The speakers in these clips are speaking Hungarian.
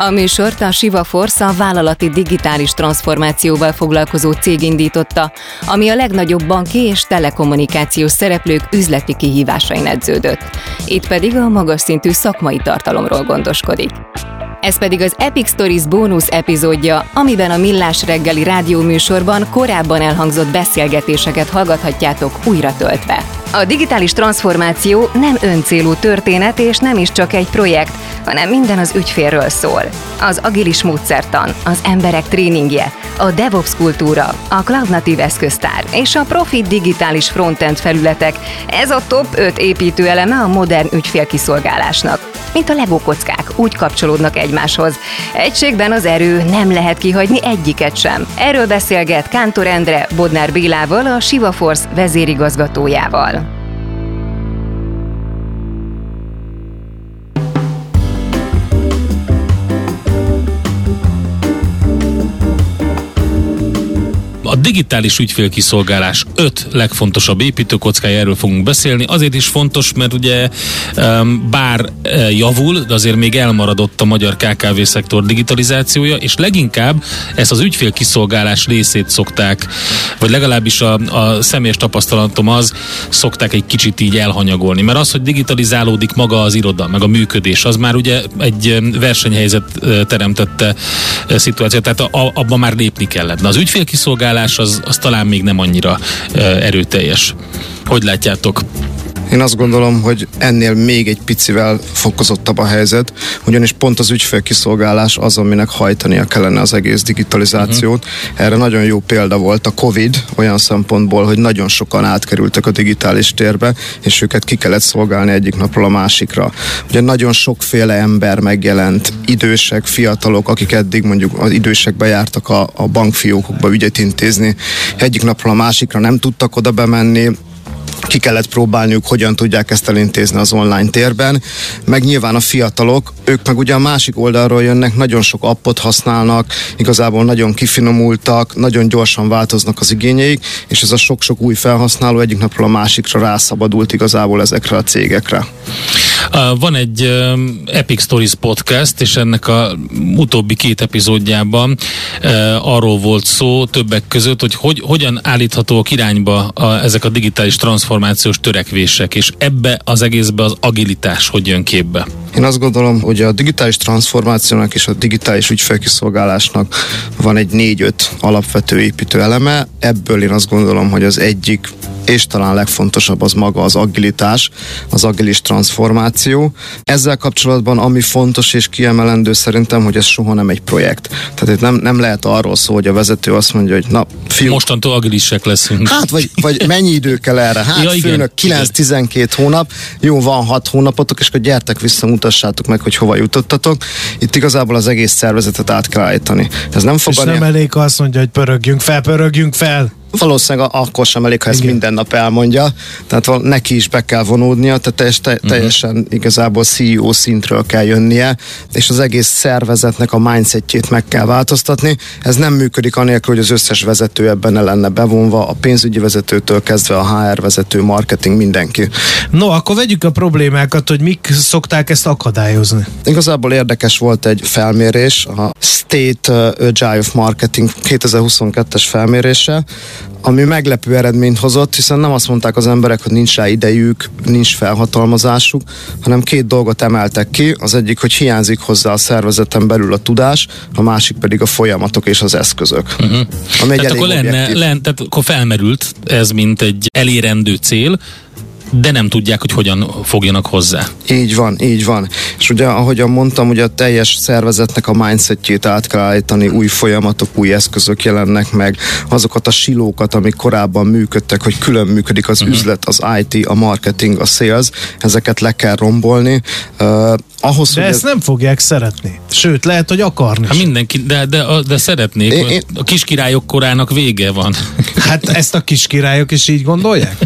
A műsort a Siva Force a vállalati digitális transformációval foglalkozó cég indította, ami a legnagyobb banki és telekommunikációs szereplők üzleti kihívásain edződött. Itt pedig a magas szintű szakmai tartalomról gondoskodik. Ez pedig az Epic Stories bónusz epizódja, amiben a Millás reggeli rádióműsorban korábban elhangzott beszélgetéseket hallgathatjátok újra töltve. A digitális transformáció nem öncélú történet és nem is csak egy projekt, hanem minden az ügyfélről szól. Az agilis módszertan, az emberek tréningje, a DevOps kultúra, a Cloud Native eszköztár és a profi digitális frontend felületek, ez a top 5 építőeleme a modern ügyfélkiszolgálásnak. Mint a Lego kockák, úgy kapcsolódnak egymáshoz. Egységben az erő, nem lehet kihagyni egyiket sem. Erről beszélget Kántor Endre Bodnár Bélával, a Siva Force vezérigazgatójával. Digitális ügyfélkiszolgálás öt legfontosabb építőkockája, erről fogunk beszélni. Azért is fontos, mert ugye bár e, javul, de azért még elmaradott a magyar KKV szektor digitalizációja, és leginkább ezt az ügyfélkiszolgálás részét szokták, vagy legalábbis a, a személyes tapasztalatom az, szokták egy kicsit így elhanyagolni. Mert az, hogy digitalizálódik maga az iroda, meg a működés, az már ugye egy versenyhelyzet e, teremtette e, szituáció, tehát abban már lépni kellett. De az ügyfélkiszolgálás hozzáállás az, az talán még nem annyira erőteljes. Hogy látjátok? Én azt gondolom, hogy ennél még egy picivel fokozottabb a helyzet, ugyanis pont az ügyfélkiszolgálás az, aminek hajtania kellene az egész digitalizációt. Uh-huh. Erre nagyon jó példa volt a COVID olyan szempontból, hogy nagyon sokan átkerültek a digitális térbe, és őket ki kellett szolgálni egyik napról a másikra. Ugye nagyon sokféle ember megjelent, idősek, fiatalok, akik eddig mondjuk az idősekbe jártak a, a bankfiókokba ügyet intézni, egyik napról a másikra nem tudtak oda bemenni, ki kellett próbálniuk, hogyan tudják ezt elintézni az online térben, meg nyilván a fiatalok, ők meg ugye a másik oldalról jönnek, nagyon sok appot használnak, igazából nagyon kifinomultak, nagyon gyorsan változnak az igényeik, és ez a sok-sok új felhasználó egyik napról a másikra rászabadult igazából ezekre a cégekre. Van egy Epic Stories podcast, és ennek a utóbbi két epizódjában arról volt szó többek között, hogy, hogy hogyan állíthatóak irányba a, ezek a digitális transformációs törekvések, és ebbe az egészbe az agilitás hogy jön képbe? Én azt gondolom, hogy a digitális transformációnak és a digitális ügyfelkiszolgálásnak van egy négy-öt alapvető építő eleme. Ebből én azt gondolom, hogy az egyik és talán legfontosabb az maga az agilitás, az agilis transformáció. Ezzel kapcsolatban ami fontos és kiemelendő szerintem, hogy ez soha nem egy projekt. Tehát itt nem, nem lehet arról szó, hogy a vezető azt mondja, hogy na, fiú, Mostantól agilisek leszünk. Hát, vagy, vagy mennyi idő kell erre? Hát, ja, főnök 9-12 hónap, jó, van 6 hónapotok, és akkor gyertek vissza, mutassátok meg, hogy hova jutottatok. Itt igazából az egész szervezetet át kell állítani. Ez nem fog És nem elég azt mondja, hogy pörögjünk fel, pörögjünk fel valószínűleg akkor sem elég, ha ezt Igen. minden nap elmondja, tehát neki is be kell vonódnia, tehát teljes, te, uh-huh. teljesen igazából CEO szintről kell jönnie, és az egész szervezetnek a mindsetjét meg kell változtatni. Ez nem működik anélkül, hogy az összes vezető ebben ne lenne bevonva, a pénzügyi vezetőtől kezdve a HR vezető, marketing, mindenki. No, akkor vegyük a problémákat, hogy mik szokták ezt akadályozni. Igazából érdekes volt egy felmérés, a State Agile of Marketing 2022-es felmérése, ami meglepő eredményt hozott, hiszen nem azt mondták az emberek, hogy nincs rá idejük, nincs felhatalmazásuk, hanem két dolgot emeltek ki. Az egyik, hogy hiányzik hozzá a szervezeten belül a tudás, a másik pedig a folyamatok és az eszközök. Uh-huh. Ami egy tehát, akkor lenne, lenne, tehát akkor felmerült ez, mint egy elérendő cél, de nem tudják, hogy hogyan fogjanak hozzá. Így van, így van. És ugye, ahogyan mondtam, ugye a teljes szervezetnek a mindsetjét át kell állítani, új folyamatok, új eszközök jelennek meg, azokat a silókat, amik korábban működtek, hogy külön működik az uh-huh. üzlet, az IT, a marketing, a sales, ezeket le kell rombolni. Uh, ahhoz, de ezt ez... nem fogják szeretni. Sőt, lehet, hogy akarni. Hát mindenki, de, de, de szeretnék. Én, én... A kiskirályok korának vége van. Hát ezt a kiskirályok is így gondolják?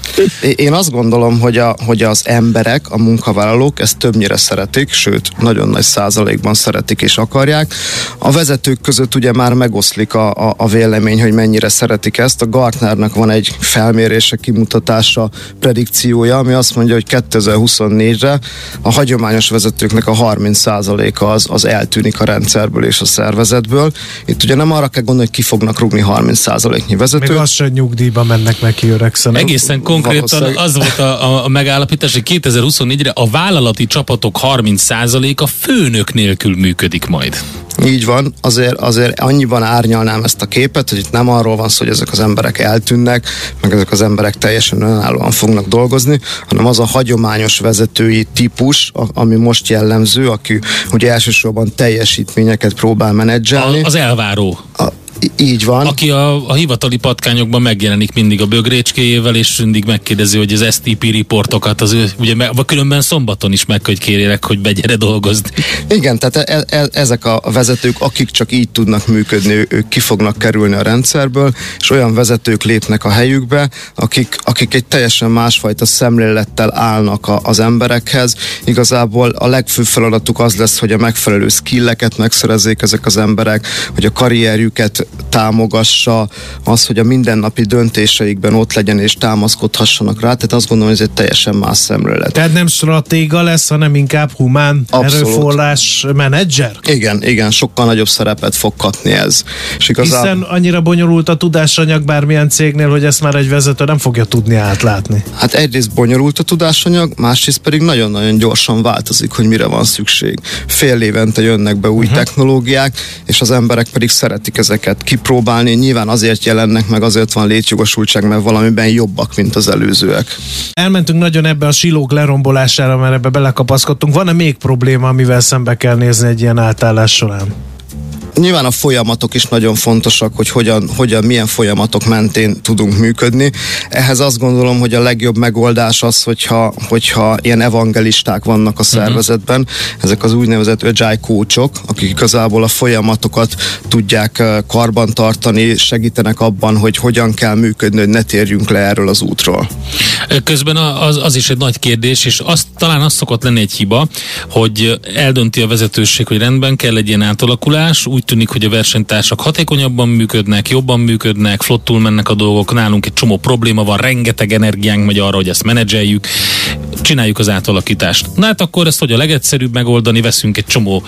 Én azt gondolom, hogy, a, hogy az emberek, a munkavállalók ezt többnyire szeretik, sőt, nagyon nagy százalékban szeretik és akarják. A vezetők között ugye már megoszlik a, a, a vélemény, hogy mennyire szeretik ezt. A Gartnernak van egy felmérése, kimutatása, predikciója, ami azt mondja, hogy 2024-re a hagyományos vezetőknek a 30%-a az, az eltűnik a rendszerből és a szervezetből. Itt ugye nem arra kell gondolni, hogy ki fognak rúgni 30%-nyi vezetőt. Még az sem nyugdíjba mennek neki öregszenek. Egészen konkrétan az volt a, a, a megállapítás, hogy 2024-re a vállalati csapatok 30%-a főnök nélkül működik majd. Így van, azért, azért annyiban árnyalnám ezt a képet, hogy itt nem arról van szó, hogy ezek az emberek eltűnnek, meg ezek az emberek teljesen önállóan fognak dolgozni, hanem az a hagyományos vezetői típus, ami most jellemző, aki ugye elsősorban teljesítményeket próbál menedzselni. A, az elváró. A, így van. Aki a, a hivatali patkányokban megjelenik mindig a bögrécskéjével, és mindig megkérdezi, hogy az STP riportokat, az ő, ugye vagy különben szombaton is meg, hogy kérjelek, hogy begyere dolgozni. Igen, tehát e, e, ezek a vezetők, akik csak így tudnak működni, ők ki fognak kerülni a rendszerből, és olyan vezetők lépnek a helyükbe, akik, akik egy teljesen másfajta szemlélettel állnak a, az emberekhez. Igazából a legfőbb feladatuk az lesz, hogy a megfelelő skilleket megszerezzék ezek az emberek, hogy a karrierjüket támogassa, az, hogy a mindennapi döntéseikben ott legyen és támaszkodhassanak rá, tehát azt gondolom, hogy ez egy teljesen más szemlélet. Tehát nem stratéga lesz, hanem inkább humán Abszolút. erőforrás menedzser? Igen, igen, sokkal nagyobb szerepet fog kapni ez. És igazán... Hiszen annyira bonyolult a tudásanyag bármilyen cégnél, hogy ezt már egy vezető nem fogja tudni átlátni. Hát egyrészt bonyolult a tudásanyag, másrészt pedig nagyon-nagyon gyorsan változik, hogy mire van szükség. Fél évente jönnek be új uh-huh. technológiák, és az emberek pedig szeretik ezeket kipróbálni. Nyilván azért jelennek meg, azért van létjogosultság, mert valamiben jobbak, mint az előzőek. Elmentünk nagyon ebbe a silók lerombolására, mert ebbe belekapaszkodtunk. Van-e még probléma, amivel szembe kell nézni egy ilyen átállás során? Nyilván a folyamatok is nagyon fontosak, hogy hogyan, hogyan, milyen folyamatok mentén tudunk működni. Ehhez azt gondolom, hogy a legjobb megoldás az, hogyha, hogyha ilyen evangelisták vannak a mhm. szervezetben, uh-huh. ezek az úgynevezett agile coachok, akik igazából a folyamatokat tudják eh, karbantartani, segítenek abban, hogy hogyan kell működni, hogy ne térjünk le erről az útról. Közben az, az is egy nagy kérdés, és az, talán az szokott lenni egy hiba, hogy eldönti a vezetőség, hogy rendben kell egy ilyen átalakulás, úgy tűnik, hogy a versenytársak hatékonyabban működnek, jobban működnek, flottul mennek a dolgok, nálunk egy csomó probléma van, rengeteg energiánk megy arra, hogy ezt menedzseljük, csináljuk az átalakítást. Na hát akkor ezt hogy a legegyszerűbb megoldani, veszünk egy csomó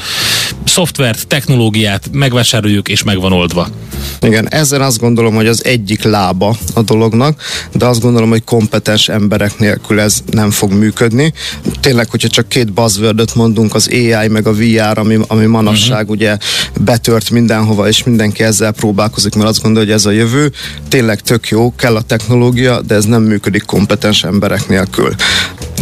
szoftvert, technológiát, megvásároljuk és megvan oldva. Igen, ezzel azt gondolom, hogy az egyik lába a dolognak, de azt gondolom, hogy kompetens emberek nélkül ez nem fog működni. Tényleg, hogyha csak két buzzword mondunk, az AI meg a VR, ami, ami manapság uh-huh. ugye betört mindenhova, és mindenki ezzel próbálkozik, mert azt gondolja, hogy ez a jövő. Tényleg tök jó, kell a technológia, de ez nem működik kompetens emberek nélkül.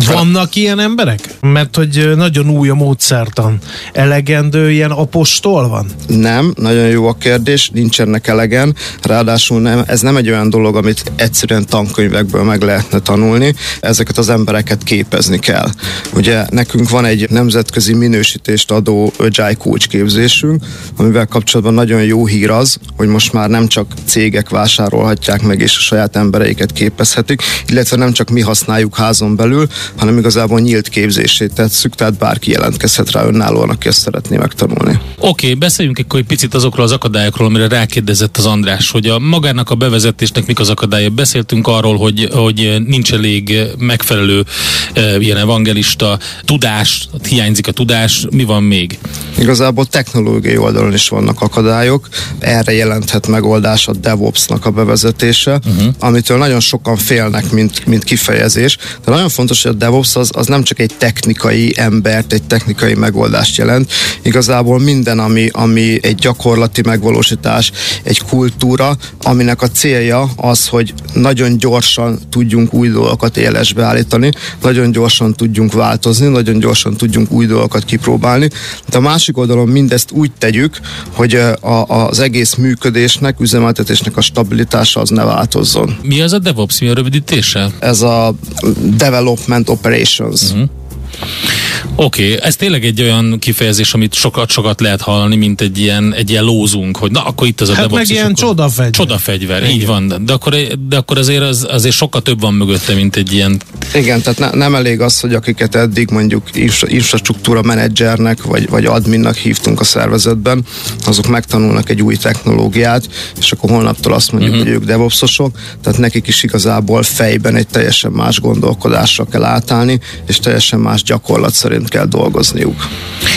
Vannak ilyen emberek? Mert hogy nagyon új a módszertan. Elegendő ilyen apostol van? Nem, nagyon jó a kérdés, nincsenek elegen. Ráadásul nem, ez nem egy olyan dolog, amit egyszerűen tankönyvekből meg lehetne tanulni. Ezeket az embereket képezni kell. Ugye nekünk van egy nemzetközi minősítést adó Agile Coach képzésünk, amivel kapcsolatban nagyon jó hír az, hogy most már nem csak cégek vásárolhatják meg és a saját embereiket képezhetik, illetve nem csak mi használjuk házon belül, hanem igazából nyílt képzését tetszük, tehát bárki jelentkezhet rá önállóan, aki ezt szeretné megtanulni. Oké, okay, beszéljünk akkor egy picit azokról az akadályokról, amire rákérdezett az András, hogy a magának a bevezetésnek mik az akadálya. Beszéltünk arról, hogy, hogy nincs elég megfelelő e, ilyen evangelista tudás, hiányzik a tudás, mi van még? Igazából technológiai oldalon is vannak akadályok, erre jelenthet megoldás a DevOps-nak a bevezetése, uh-huh. amitől nagyon sokan félnek, mint, mint kifejezés, de nagyon fontos, hogy a DevOps az, az nem csak egy technikai embert, egy technikai megoldást jelent, igazából minden, ami, ami egy gyakorlati megvalósítás, egy kultúra, aminek a célja az, hogy nagyon gyorsan tudjunk új dolgokat élesbe állítani, nagyon gyorsan tudjunk változni, nagyon gyorsan tudjunk új dolgokat kipróbálni. De a másik oldalon mindezt úgy tegyük, hogy a, az egész működésnek, üzemeltetésnek a stabilitása az ne változzon. Mi az a DevOps, mi a rövidítése? Ez a Development Operations. Uh-huh. Oké, okay, ez tényleg egy olyan kifejezés, amit sokat-sokat lehet hallani, mint egy ilyen, egy ilyen lózunk, hogy na, akkor itt az a hát DevOps. meg ilyen csodafegyver. Csodafegyver, így van. De akkor, de akkor azért, az, azért sokkal több van mögötte, mint egy ilyen... Igen, tehát ne, nem elég az, hogy akiket eddig mondjuk infrastruktúra menedzsernek, vagy, vagy adminnak hívtunk a szervezetben, azok megtanulnak egy új technológiát, és akkor holnaptól azt mondjuk, uh-huh. hogy ők DevOpsosok, tehát nekik is igazából fejben egy teljesen más gondolkodásra kell átállni, és teljesen más gyakorlat szerint kell dolgozniuk.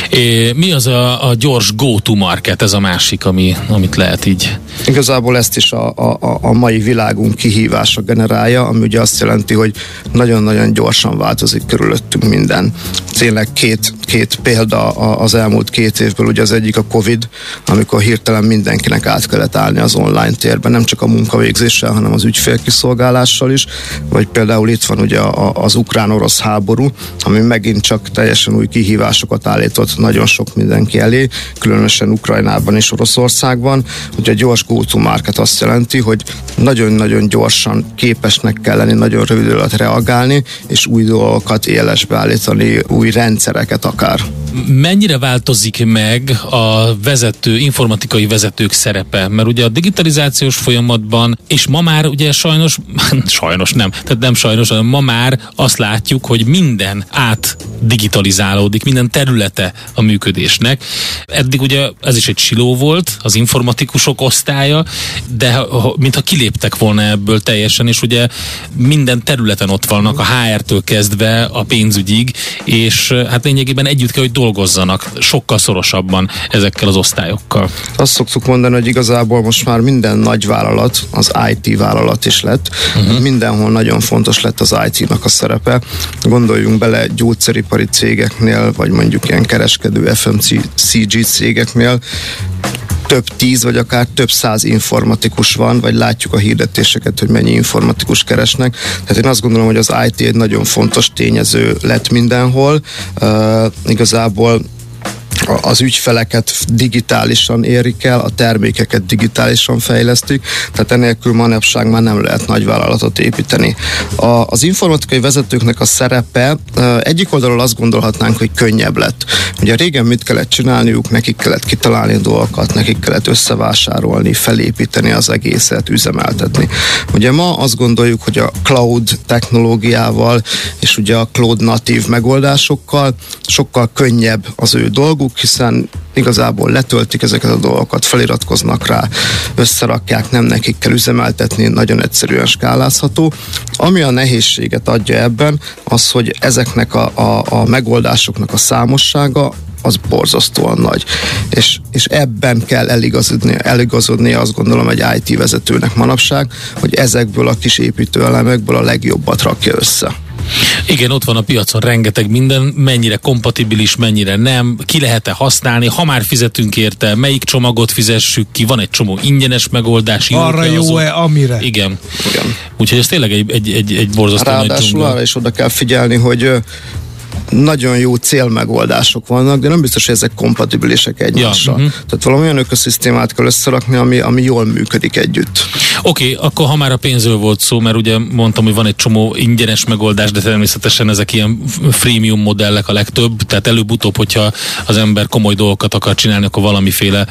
É, mi az a, a gyors go-to market, ez a másik, ami, amit lehet így? Igazából ezt is a, a, a mai világunk kihívása generálja, ami ugye azt jelenti, hogy nagyon-nagyon gyorsan változik körülöttünk minden. Tényleg két, két példa az elmúlt két évből, ugye az egyik a Covid, amikor hirtelen mindenkinek át kellett állni az online térben, nem csak a munkavégzéssel, hanem az ügyfélkiszolgálással is, vagy például itt van ugye az ukrán-orosz háború, ami megint csak teljesen új kihívásokat állított nagyon sok mindenki elé, különösen Ukrajnában és Oroszországban. Ugye a gyors go-to market azt jelenti, hogy nagyon-nagyon gyorsan képesnek kell lenni, nagyon rövid alatt reagálni, és új dolgokat élesbe állítani, új rendszereket akár. Mennyire változik meg a vezető, informatikai vezetők szerepe? Mert ugye a digitalizációs folyamatban, és ma már ugye sajnos, sajnos nem, tehát nem sajnos, hanem ma már azt látjuk, hogy minden át digitalizálódik, minden területe a működésnek. Eddig ugye ez is egy siló volt, az informatikusok osztálya, de mintha kiléptek volna ebből teljesen, és ugye minden területen ott vannak, a HR-től kezdve a pénzügyig, és hát lényegében együtt kell, hogy dolgozzanak sokkal szorosabban ezekkel az osztályokkal. Azt szoktuk mondani, hogy igazából most már minden nagy vállalat, az IT vállalat is lett. Uh-huh. Mindenhol nagyon fontos lett az IT-nak a szerepe. Gondoljunk bele gyógyszeripari cégeknél, vagy mondjuk ilyen kereskedő FMCG cégeknél, több tíz, vagy akár több száz informatikus van, vagy látjuk a hirdetéseket, hogy mennyi informatikus keresnek. Tehát én azt gondolom, hogy az IT egy nagyon fontos tényező lett mindenhol. Uh, igazából az ügyfeleket digitálisan érik el, a termékeket digitálisan fejlesztik, tehát enélkül manapság már nem lehet nagy vállalatot építeni. A, az informatikai vezetőknek a szerepe egyik oldalról azt gondolhatnánk, hogy könnyebb lett. Ugye régen mit kellett csinálniuk, nekik kellett kitalálni dolgokat, nekik kellett összevásárolni, felépíteni az egészet, üzemeltetni. Ugye ma azt gondoljuk, hogy a cloud technológiával és ugye a cloud natív megoldásokkal sokkal könnyebb az ő dolguk, hiszen igazából letöltik ezeket a dolgokat, feliratkoznak rá, összerakják, nem nekik kell üzemeltetni, nagyon egyszerűen skálázható. Ami a nehézséget adja ebben, az, hogy ezeknek a, a, a megoldásoknak a számossága az borzasztóan nagy. És, és ebben kell eligazodni, eligazodni azt gondolom egy IT vezetőnek manapság, hogy ezekből a kis építőelemekből a legjobbat rakja össze. Igen, ott van a piacon rengeteg minden, mennyire kompatibilis, mennyire nem, ki lehet-e használni, ha már fizetünk érte, melyik csomagot fizessük ki, van egy csomó ingyenes megoldás. Arra jó-e, amire. Igen. Igen. Úgyhogy ez tényleg egy, egy, egy, egy borzasztó Ráadásul nagy arra is oda kell figyelni, hogy nagyon jó célmegoldások vannak, de nem biztos, hogy ezek kompatibilisek egymással. Ja, uh-huh. Tehát valami olyan ökoszisztémát kell összerakni, ami, ami jól működik együtt. Oké, okay, akkor ha már a pénzről volt szó, mert ugye mondtam, hogy van egy csomó ingyenes megoldás, de természetesen ezek ilyen freemium modellek a legtöbb, tehát előbb-utóbb, hogyha az ember komoly dolgokat akar csinálni, akkor valamiféle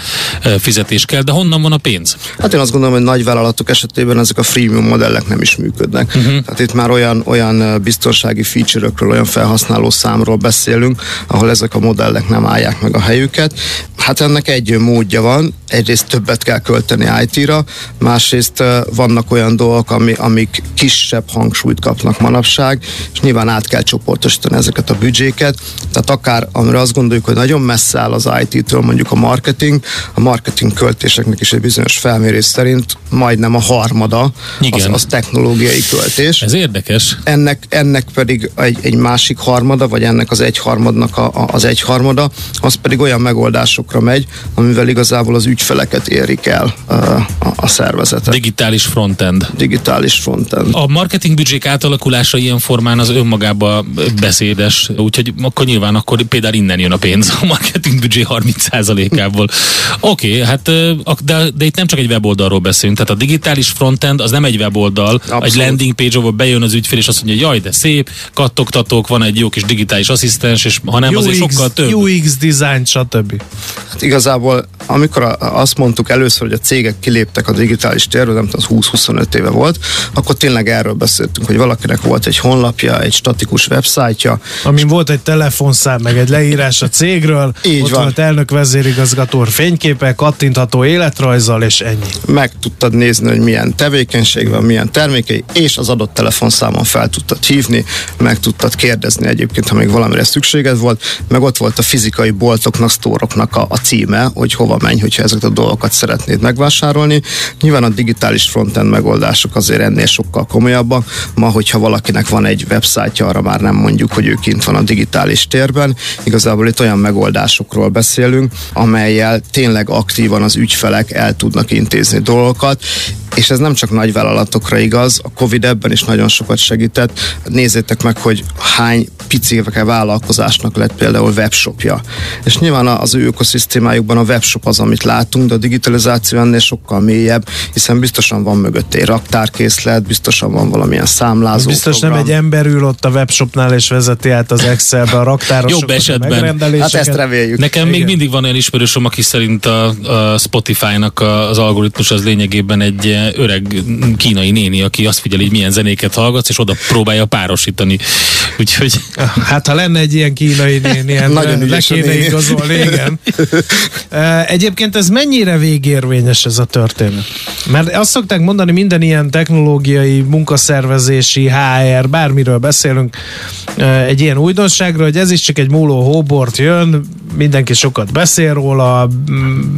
fizetés kell, de honnan van a pénz? Hát én azt gondolom, hogy nagy vállalatok esetében ezek a freemium modellek nem is működnek. Uh-huh. Tehát itt már olyan, olyan biztonsági feature-ökről, olyan felhasználó számról beszélünk, ahol ezek a modellek nem állják meg a helyüket. Hát ennek egy módja van, egyrészt többet kell költeni IT-ra, másrészt vannak olyan dolgok, ami, amik kisebb hangsúlyt kapnak manapság, és nyilván át kell csoportosítani ezeket a büdzséket, tehát akár amire azt gondoljuk, hogy nagyon messze áll az IT-től mondjuk a marketing, a marketing költéseknek is egy bizonyos felmérés szerint majdnem a harmada az, az technológiai költés. Ez érdekes. Ennek, ennek pedig egy, egy másik harmada, vagy ennek az egyharmadnak a, a, az egyharmada, az pedig olyan megoldásokra megy, amivel igazából az ügyfeleket érik el a, a, a szervezetet. Digitális frontend. Digitális frontend. A marketing büdzsék átalakulása ilyen formán az önmagában beszédes, úgyhogy akkor nyilván akkor például innen jön a pénz a marketing büdzsé 30%-ából. Oké, okay, hát de, de itt nem csak egy weboldalról beszélünk, tehát a digitális frontend az nem egy weboldal, Abszolút. egy landing page, ahol bejön az ügyfél, és azt mondja, jaj, de szép, kattogtatók, van egy jó kis digitális asszisztens, és ha nem, UX, azért sokkal több. UX design, stb. Hát igazából, amikor azt mondtuk először, hogy a cégek kiléptek a digitális térről, nem tudom, 20-25 éve volt, akkor tényleg erről beszéltünk, hogy valakinek volt egy honlapja, egy statikus websájtja. Amin volt egy telefonszám, meg egy leírás a cégről, Így ott van. volt elnök vezérigazgató fényképe, kattintható életrajzzal, és ennyi. Meg tudtad nézni, hogy milyen tevékenység van, milyen termékei, és az adott telefonszámon fel tudtad hívni, meg tudtad kérdezni egyébként, ha még valamire szükséged volt, meg ott volt a fizikai boltoknak, sztóroknak a, a címe, hogy hova menj, hogyha ezeket a dolgokat szeretnéd megvásárolni. Nyilván a digitális frontend megoldások azért ennél sokkal komolyabbak. Ma, hogyha valakinek van egy websájtja, arra már nem mondjuk, hogy ő kint van a digitális térben. Igazából itt olyan megoldásokról beszélünk, amelyel tényleg aktívan az ügyfelek el tudnak intézni dolgokat, és ez nem csak nagy vállalatokra igaz, a Covid ebben is nagyon sokat segített. Nézzétek meg, hogy hány picike vállalkozásnak lett például webshopja. És nyilván az ő ökoszisztémájukban a webshop az, amit látunk, de a digitalizáció ennél sokkal mélyebb, hiszen biztosan van mögött egy raktárkészlet, biztosan van valamilyen számlázó Biztos program. nem egy ember ül ott a webshopnál és vezeti át az Excelbe a raktárosokat, Jobb esetben. Hát ezt reméljük. Nekem Igen. még mindig van olyan ismerősöm, aki szerint a, a Spotify-nak az algoritmus az lényegében egy öreg kínai néni, aki azt figyeli, hogy milyen zenéket hallgatsz, és oda próbálja párosítani. Úgyhogy... Hát ha lenne egy ilyen kínai néni, Nagyon le kéne igazolni, igen. Egyébként ez mennyire végérvényes ez a történet? Mert azt szokták mondani, minden ilyen technológiai, munkaszervezési, HR, bármiről beszélünk, egy ilyen újdonságra, hogy ez is csak egy múló hóbort jön, mindenki sokat beszél róla,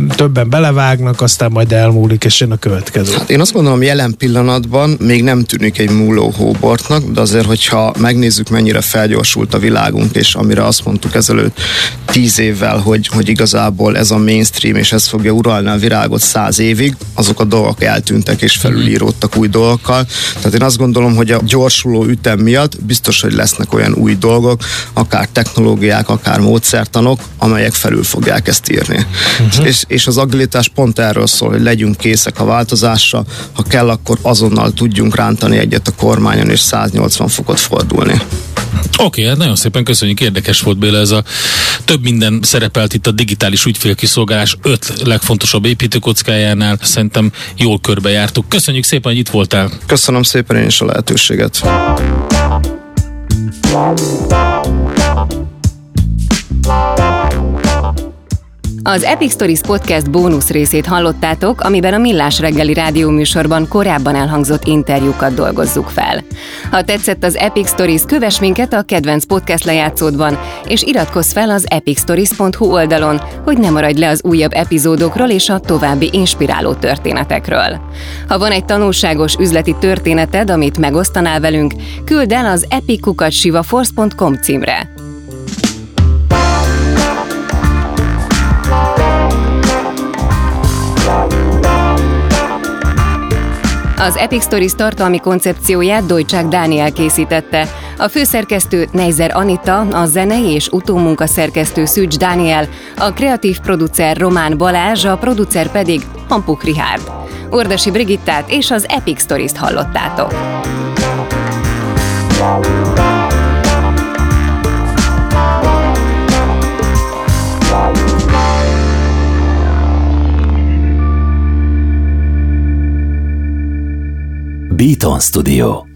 többen belevágnak, aztán majd elmúlik, és jön a következő. Hát én azt gondolom, jelen pillanatban még nem tűnik egy múló hóbortnak, de azért, hogyha megnézzük, mennyire felgyorsult a világunk, és amire azt mondtuk ezelőtt tíz évvel, hogy, hogy igazából ez a mainstream, és ez fogja uralni a virágot száz évig, azok a dolgok eltűntek és felülíródtak új dolgokkal. Tehát én azt gondolom, hogy a gyorsuló ütem miatt biztos, hogy lesznek olyan új dolgok, akár technológiák, akár módszertanok, amelyek felül fogják ezt írni. Uh-huh. És, és az agilitás pont erről szól, hogy legyünk készek a változásra, ha kell, akkor azonnal tudjunk rántani egyet a kormányon, és 180 fokot fordulni. Oké, okay, hát nagyon szépen köszönjük, érdekes volt Béla ez a több minden szerepelt itt a digitális ügyfélkiszolgálás öt legfontosabb építőkockájánál. Szerintem jól körbejártuk. Köszönjük szépen, hogy itt voltál. Köszönöm szépen én is a lehetőséget. Az Epic Stories Podcast bónusz részét hallottátok, amiben a Millás reggeli rádióműsorban korábban elhangzott interjúkat dolgozzuk fel. Ha tetszett az Epic Stories, kövess minket a kedvenc podcast lejátszódban, és iratkozz fel az epicstories.hu oldalon, hogy ne maradj le az újabb epizódokról és a további inspiráló történetekről. Ha van egy tanulságos üzleti történeted, amit megosztanál velünk, küld el az epicukatsivaforce.com címre. Az Epic Stories tartalmi koncepcióját Dojcsák Dániel készítette. A főszerkesztő Neizer Anita, a zenei és utómunka szerkesztő Szűcs Dániel, a kreatív producer Román Balázs, a producer pedig Hampuk Rihárd. Ordasi Brigittát és az Epic Stories-t hallottátok. Beaton Studio